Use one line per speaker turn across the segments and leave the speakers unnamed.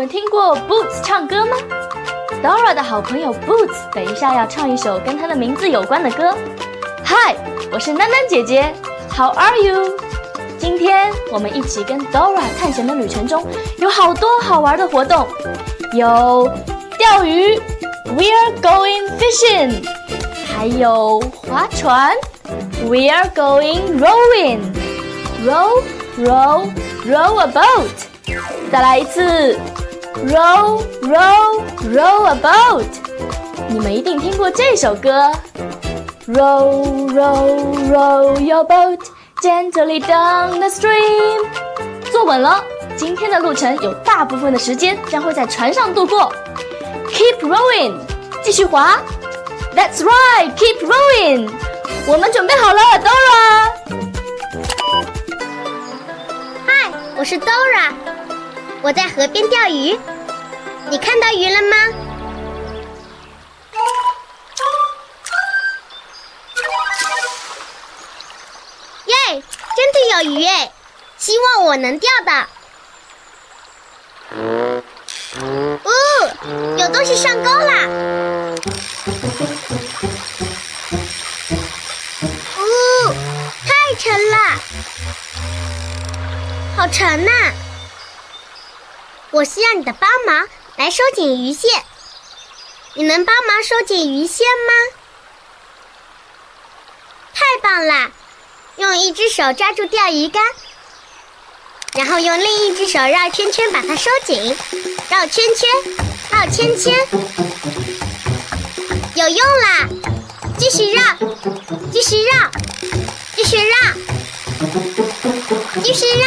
你们听过 Boots 唱歌吗？Dora 的好朋友 Boots 等一下要唱一首跟她的名字有关的歌。Hi，我是囡囡姐姐，How are you？今天我们一起跟 Dora 探险的旅程中有好多好玩的活动，有钓鱼，We are going fishing，还有划船，We are going rowing，row，row，row a boat。再来一次。Row, row, row a boat。你们一定听过这首歌。Row, row, row your boat gently down the stream。坐稳了，今天的路程有大部分的时间将会在船上度过。Keep rowing，继续划。That's right, keep rowing。我们准备好了，Dora。
嗨我是 Dora。我在河边钓鱼，你看到鱼了吗？耶，真的有鱼哎！希望我能钓到。哦，有东西上钩啦！哦，太沉了，好沉呐！我需要你的帮忙来收紧鱼线，你能帮忙收紧鱼线吗？太棒了！用一只手抓住钓鱼竿，然后用另一只手绕圈圈把它收紧，绕圈圈，绕圈圈，有用啦！继续绕，继续绕，继续绕，继续绕！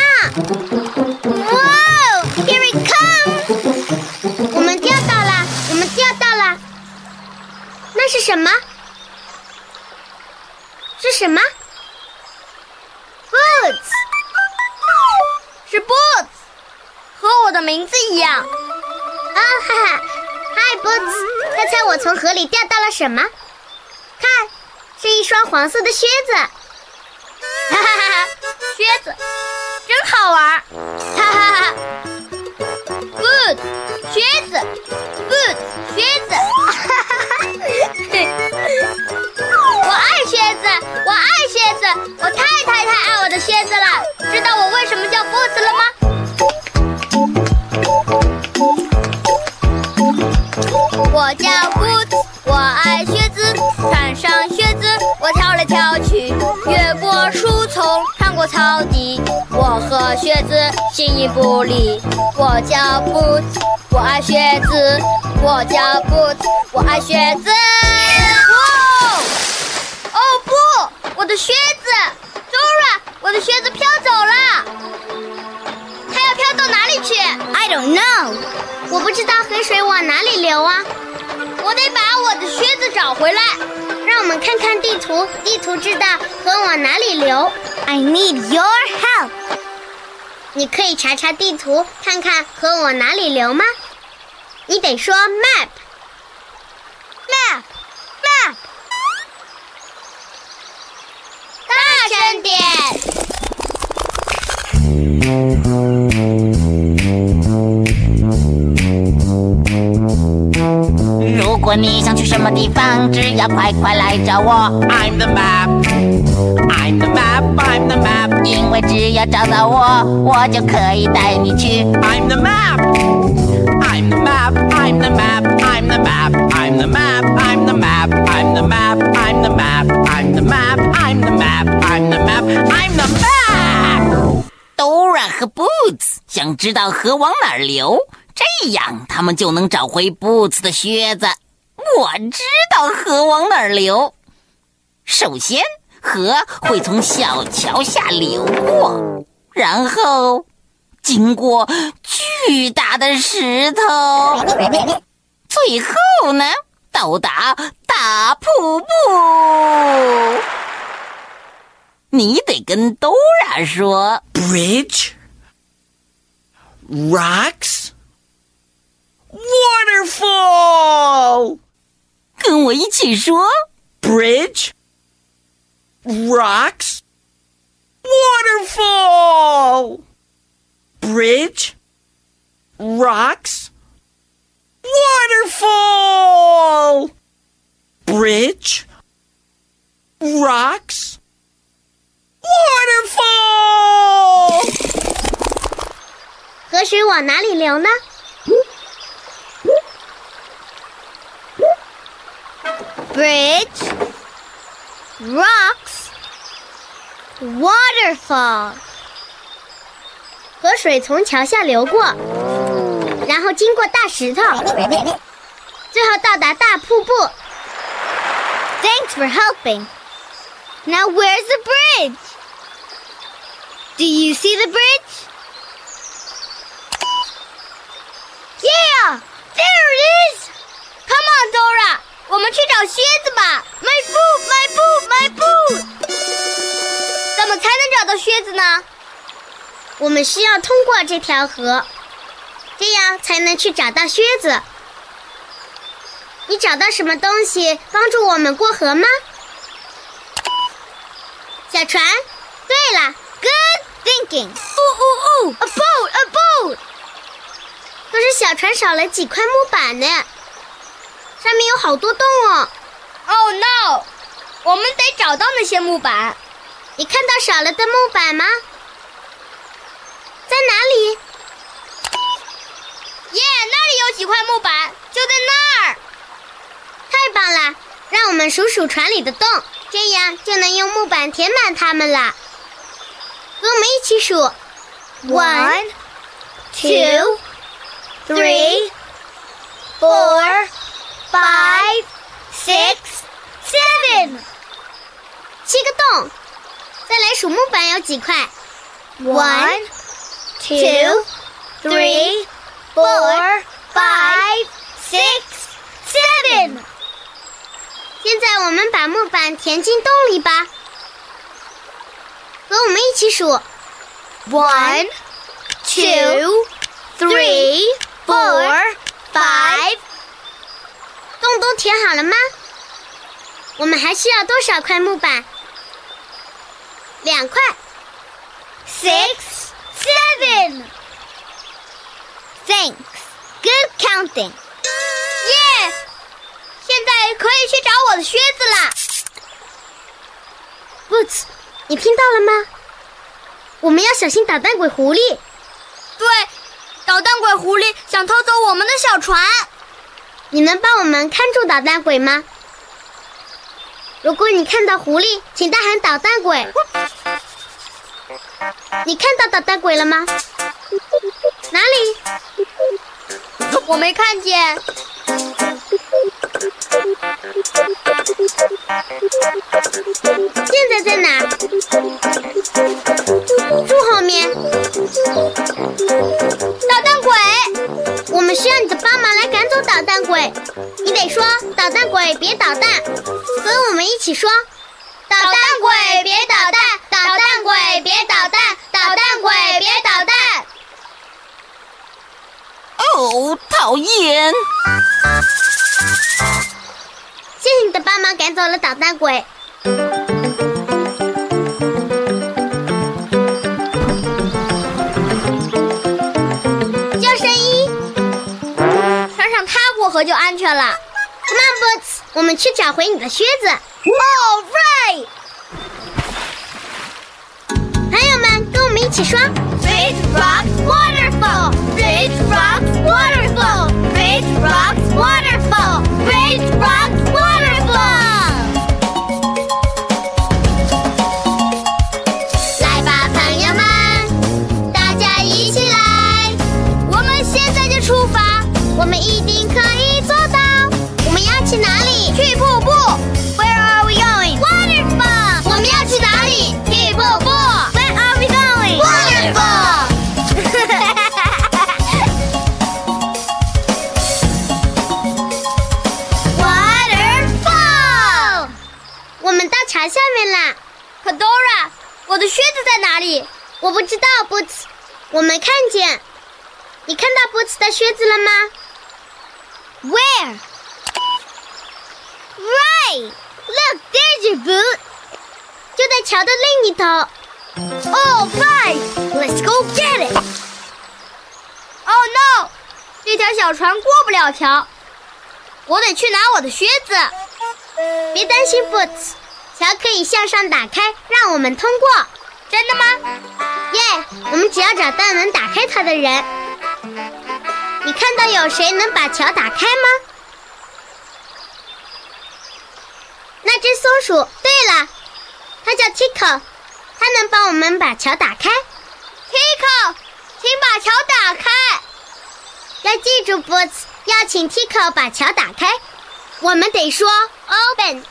哇！Here it comes！我们钓到了，我们钓到了。那是什么？是什么？Boots！
是 Boots，和我的名字一样。
啊哈哈！Hi Boots！猜猜我从河里钓到了什么？看，是一双黄色的靴子。
哈哈哈！靴子，真好玩。哈哈哈！靴子，boot，靴子，哈哈哈，嘿 我爱靴子，我爱靴子，我太太太爱我的靴子了。知道我为什么叫 boots 了吗？穿过草地，我和靴子形影不离。我叫不。我爱靴子，我叫不我爱靴子。哇！哦不，我的靴子，Dora，我的靴子飘走了。它要飘到哪里去
？I don't know，我不知道河水往哪里流啊。
我得把我的靴子找回来。
让我们看看地图，地图知道河往哪里流。I need your help。你可以查查地图，看看河往哪里流吗？你得说 map，map，map，
大声点。
如果你想去什么地方，只要快快来找我。i'm the map，i'm the map，i'm the map。因为只要找到我，我就可以带你去。i'm the map，i'm the map，i'm the map，i'm the map，i'm the map，i'm the map，i'm the map，i'm the map，i'm the map，i'm the map，i'm the map。Dora 和 Boots
想知道河往哪流，这样他们就能找回 Boots 的靴子。我知道河往哪儿流。首先，河会从小桥下流过，然后经过巨大的石头，最后呢，到达大瀑布。你得跟 Dora 说
Bridge, rocks, waterfall.
跟我一起说
Bridge, rocks, waterfall. Bridge, rocks, waterfall. Bridge, rocks, waterfall.
河水往哪里流呢 waterfall。河水从桥下流过，然后经过大石头，最后到达大瀑布。Thanks for helping. Now where's the bridge? Do you see the bridge? Yeah, there it is. Come on, Dora. 我们去找靴子吧。My boot, my boot, my boot. 怎么才能找到靴子呢？我们需要通过这条河，这样才能去找到靴子。你找到什么东西帮助我们过河吗？小船。对了，Good thinking。哦哦哦，a boat, a boat。可是小船少了几块木板呢，上面有好多洞哦。Oh no！我们得找到那些木板。你看到少了的木板吗？在哪里？耶，那里有几块木板，就在那儿。太棒了！让我们数数船里的洞，这样就能用木板填满它们了。和我们一起数：one, two, three, four, five, six, seven。七个洞。再来数木板有几块？one, two, three, four, five, six, seven。现在我们把木板填进洞里吧。和我们一起数：one, two, three, four, five。洞都填好了吗？我们还需要多少块木板？两块。Six, seven. Thanks. Good counting. 耶！现在可以去找我的靴子啦。Boots，你听到了吗？我们要小心捣蛋鬼狐狸。对，捣蛋鬼狐狸想偷走我们的小船。你能帮我们看住捣蛋鬼吗？如果你看到狐狸，请大喊“捣蛋鬼”。你看到捣蛋鬼了吗？哪里？我没看见。现在在哪？树后面。捣蛋鬼，我们需要你的帮忙来赶走捣蛋鬼。你得说：“捣蛋鬼，别捣蛋。”跟我们一起说：“捣蛋鬼，别捣蛋！捣蛋鬼，别捣蛋！捣蛋鬼，别捣蛋！”
哦，讨厌！
谢谢你的帮忙，赶走了捣蛋鬼。救生衣，穿上它过河就安全了。Come on, Boots，我们去找回你的靴子。All right，朋友们，跟我们一起说：Bridge rocks waterfall, bridge rocks waterfall, bridge rocks 不就在桥的另一头。
Oh, fine.
Let's go get it.
Oh no! 这条小船过不了桥，我得去拿我的靴子。
别担心，Boots，桥可以向上打开，让我们通过。
真的吗？
耶！我们只要找到能打开它的人。你看到有谁能把桥打开吗？那只松鼠。对了，它叫 Tico，它能帮我们把桥打开。
Tico，请把桥打开。
要记住，Boots，要请 Tico 把桥打开。我们得说 open，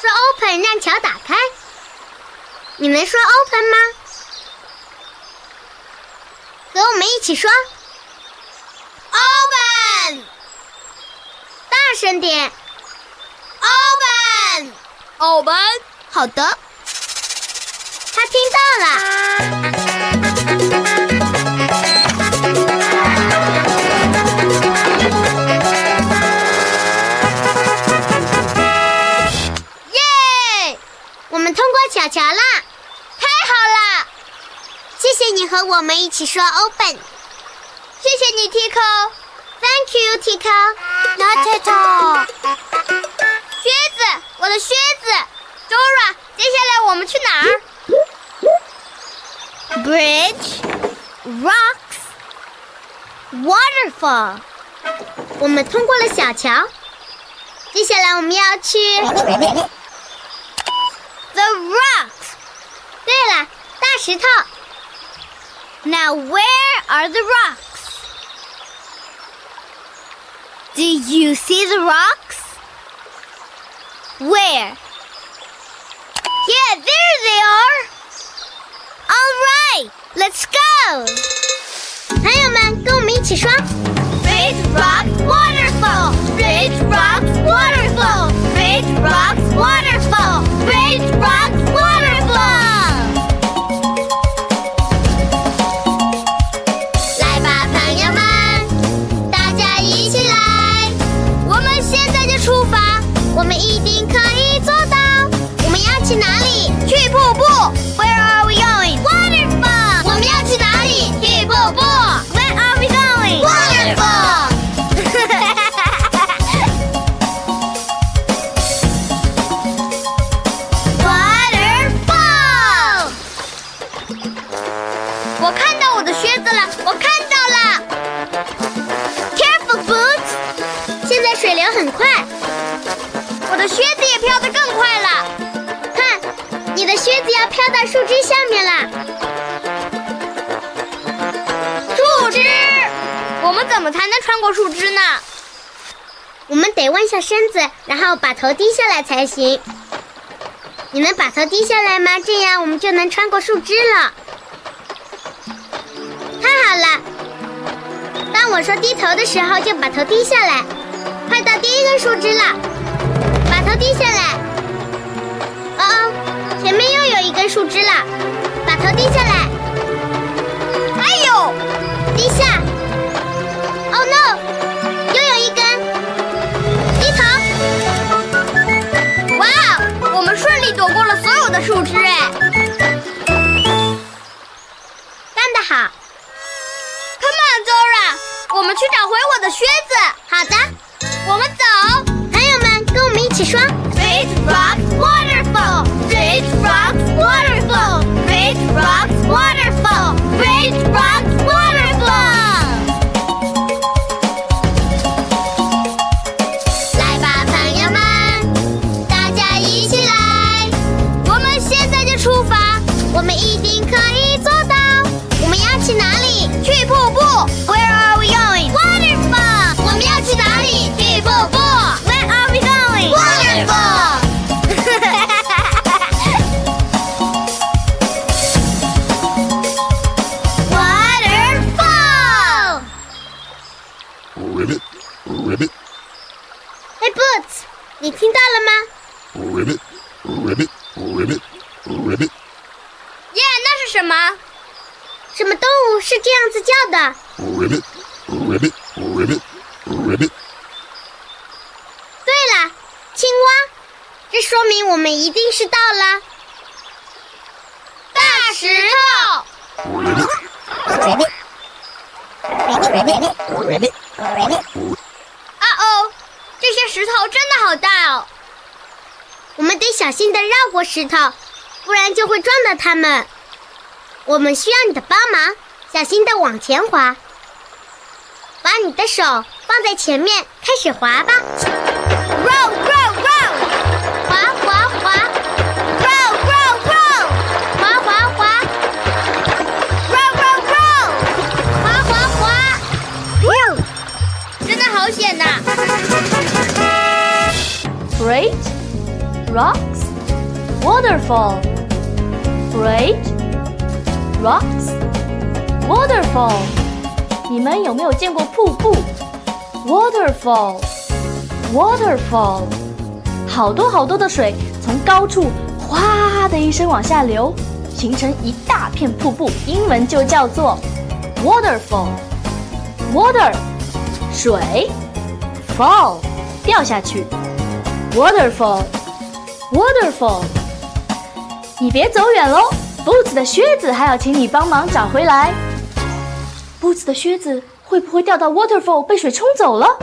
说 open 让桥打开。你能说 open 吗？和我们一起说
open，
大声点
Open，。
好的，他听到了。
耶！
我们通过小桥啦！
太好了，
谢谢你和我们一起说 open。
谢谢你，Tico。
Thank you, Tico. Not at all.
靴子，我的靴子。Dora，接下来我们去哪儿
Bridge, rocks, waterfall。我们通过了小桥，接下来我们要去 the rocks。对了，大石头。Now where are the rocks? Do you see the rocks? Where? Yeah, there they are. All right, let's go. 朋友们，跟我们一起说：Bridge rocks waterfall. Bridge rocks 可以做头低下来才行。你能把头低下来吗？这样我们就能穿过树枝了。太好了！当我说低头的时候，就把头低下来。快到第一根树枝了，把头低下来。哦哦，前面又有一根树枝了，把头低下来。
哎呦，
低下。
我们顺利躲过了所有的树枝哎！
干得好。
Come on，Zora，我们去找回我的靴子。
好的，
我们走。
朋友们，跟我们一起说没错青蛙。这说明我们一定是到了大石头。啊哦，这些石头真的好大哦！我们得小心的绕过石头，不然就会撞到它们。我们需要你的帮忙，小心的往前滑。把你的手放在前面，开始滑吧。Roll，
Great rocks waterfall. Great rocks waterfall. 你们有没有见过瀑布？Waterfall waterfall，好多好多的水从高处哗的一声往下流，形成一大片瀑布，英文就叫做 waterfall。Water 水，fall 掉下去。Waterfall, waterfall。你别走远喽，Boots 的靴子还要请你帮忙找回来。Boots 的靴子会不会掉到 waterfall 被水冲走了？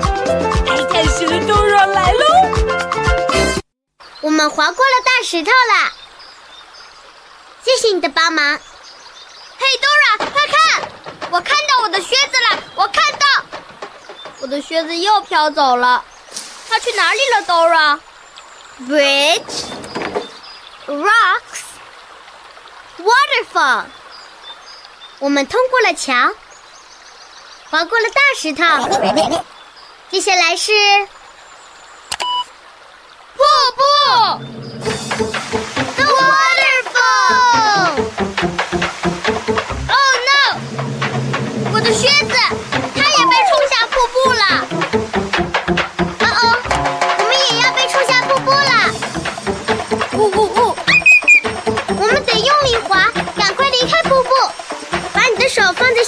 太太石 Dora 来喽！
我们划过了大石头了，谢谢你的帮忙。嘿，Dora，快看，我看到我的靴子了，我看到我的靴子又飘走了，它去哪里了 Bridge, rocks, waterfall。我们通过了桥，滑过了大石头，接下来是瀑布，The waterfall。Oh no！我的靴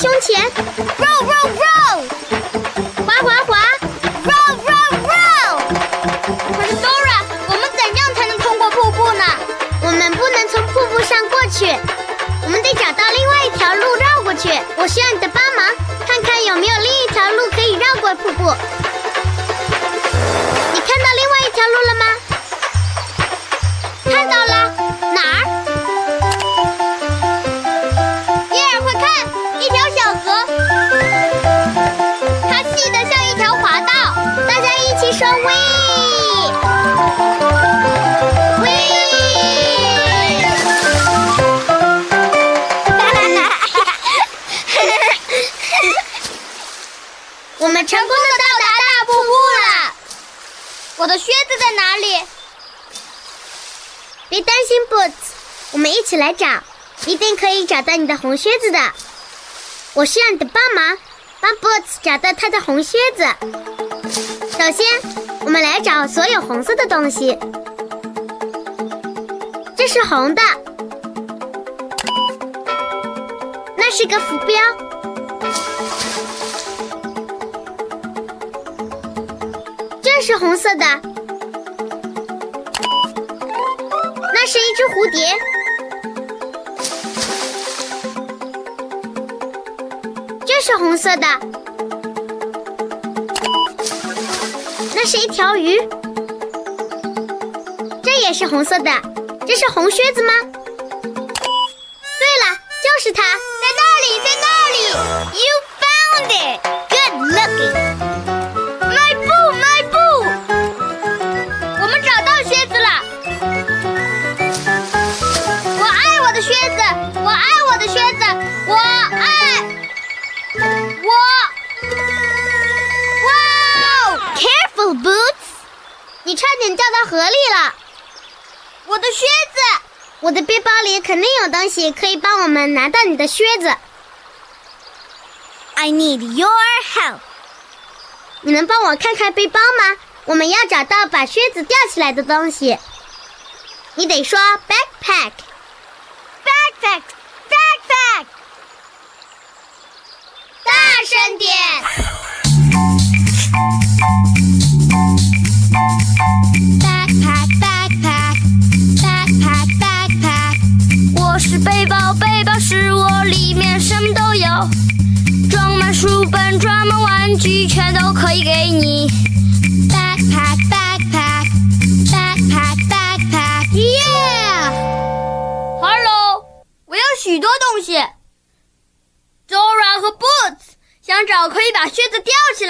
胸前。心，Boots，我们一起来找，一定可以找到你的红靴子的。我需要你的帮忙，帮 Boots 找到他的红靴子。首先，我们来找所有红色的东西。这是红的，那是个浮标。这是红色的，只蝴蝶。这是红色的，那是一条鱼。这也是红色的，这是红靴子吗？对了，就是它，在那里，在那里。掉到河里了，我的靴子。我的背包里肯定有东西可以帮我们拿到。你的靴子？I NEED YOUR HELP。你能帮我看看背包吗？我们要找到把靴子吊起来的东西。你得说
：BACKPACK，BACKPACK，BACKPACK。大声点。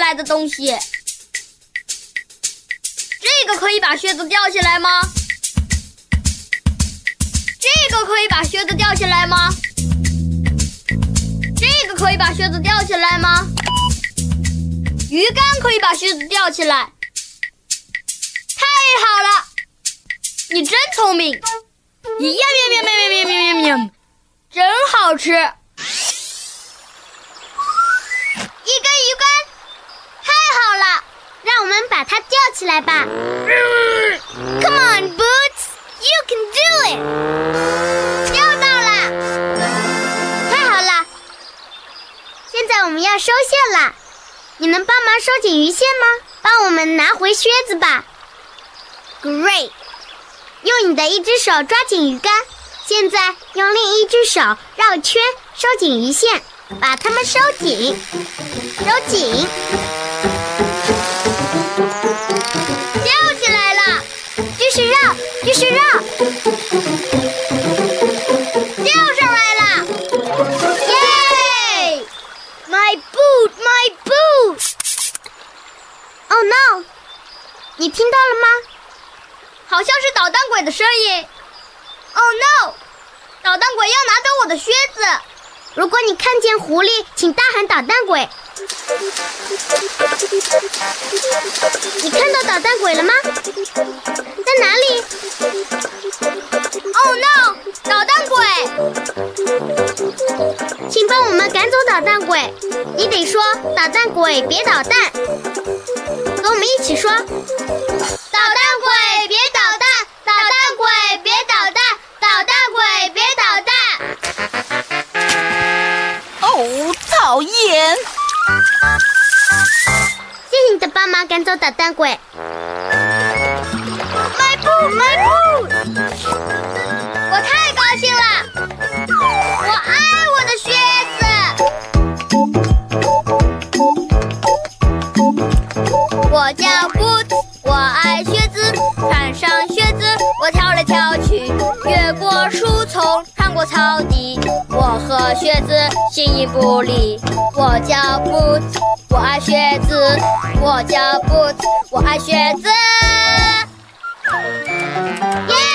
来的东西。这个可以把靴子吊起来吗？这个可以把靴子吊起来吗？这个可以把靴子吊起来吗？鱼竿可以把靴子吊起来。太好了，你真聪明！呀喵喵喵喵喵喵喵！真好吃。
一根鱼竿，太好了，让我们它吊起来吧。Come on, Boots, you can do it！吊到了，太好了。现在我们要收线了，你能帮忙收紧鱼线吗？帮我们拿回靴子吧。Great！用你的一只手抓紧鱼竿，现在用另一只手绕圈收紧鱼线。把它们收紧，收紧，继续绕，钓上来了。耶！My boot, my boot! Oh no！你听到了吗？
好像是捣蛋鬼的声音。Oh no！捣蛋鬼要拿走我的靴子。
如果你看见狐狸，请大喊“捣蛋鬼”。你看到捣蛋鬼了吗？在哪里
？Oh no！捣蛋鬼！
请帮我们赶走捣蛋鬼。你得说“捣蛋鬼，别捣蛋”。跟我们一起说：“捣蛋鬼，别捣蛋！捣蛋鬼，别捣蛋！捣蛋鬼，别捣蛋！”
哦，讨厌！
谢谢你的帮忙，赶走捣蛋鬼。
迈步，迈步！我太高兴了，我爱我的靴子。我叫 Boots，我爱靴子，穿上靴子，我跳来跳去，越过树丛，穿过草地。靴子形影不离。我叫布我爱靴子。我叫布我爱靴子。耶！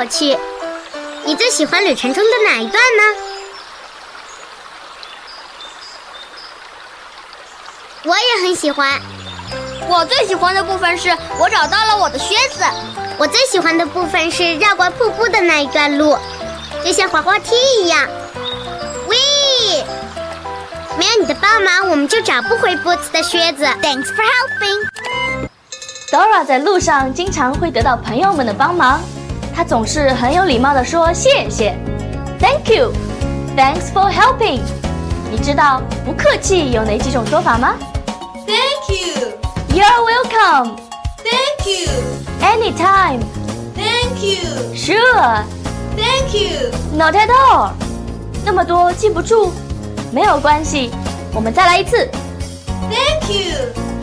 有趣，你最喜欢旅程中的哪一段呢？我也很喜欢，
我最喜欢的部分是我找到了我的靴子。
我最喜欢的部分是绕过瀑布的那一段路，就像滑滑梯一样。喂，没有你的帮忙，我们就找不回 Boots 的靴子。Thanks for helping。
Dora 在路上经常会得到朋友们的帮忙，她总是很有礼貌地说谢谢，Thank you，Thanks for helping。你知道不客气有哪几种说法吗
Thank
you,？You're welcome。
thank you,
Anytime,
thank you,
sure,
thank you.
not at all。那么多记不住，没有关系，我们再来一次。
Thank you,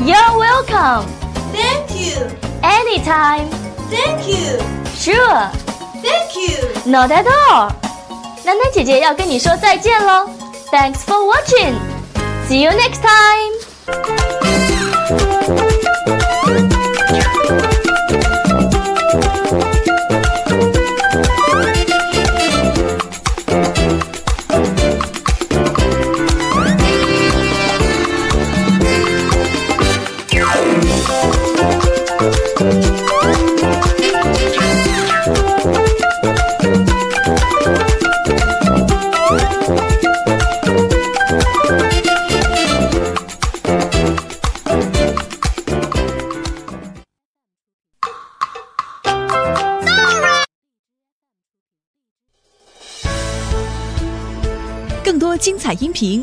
You're welcome.
thank you,
Anytime,
thank you,
sure,
thank you.
not at all。楠楠姐姐要跟你说再见喽，Thanks for watching. See you next time.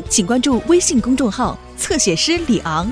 请关注微信公众号“侧写师李昂”。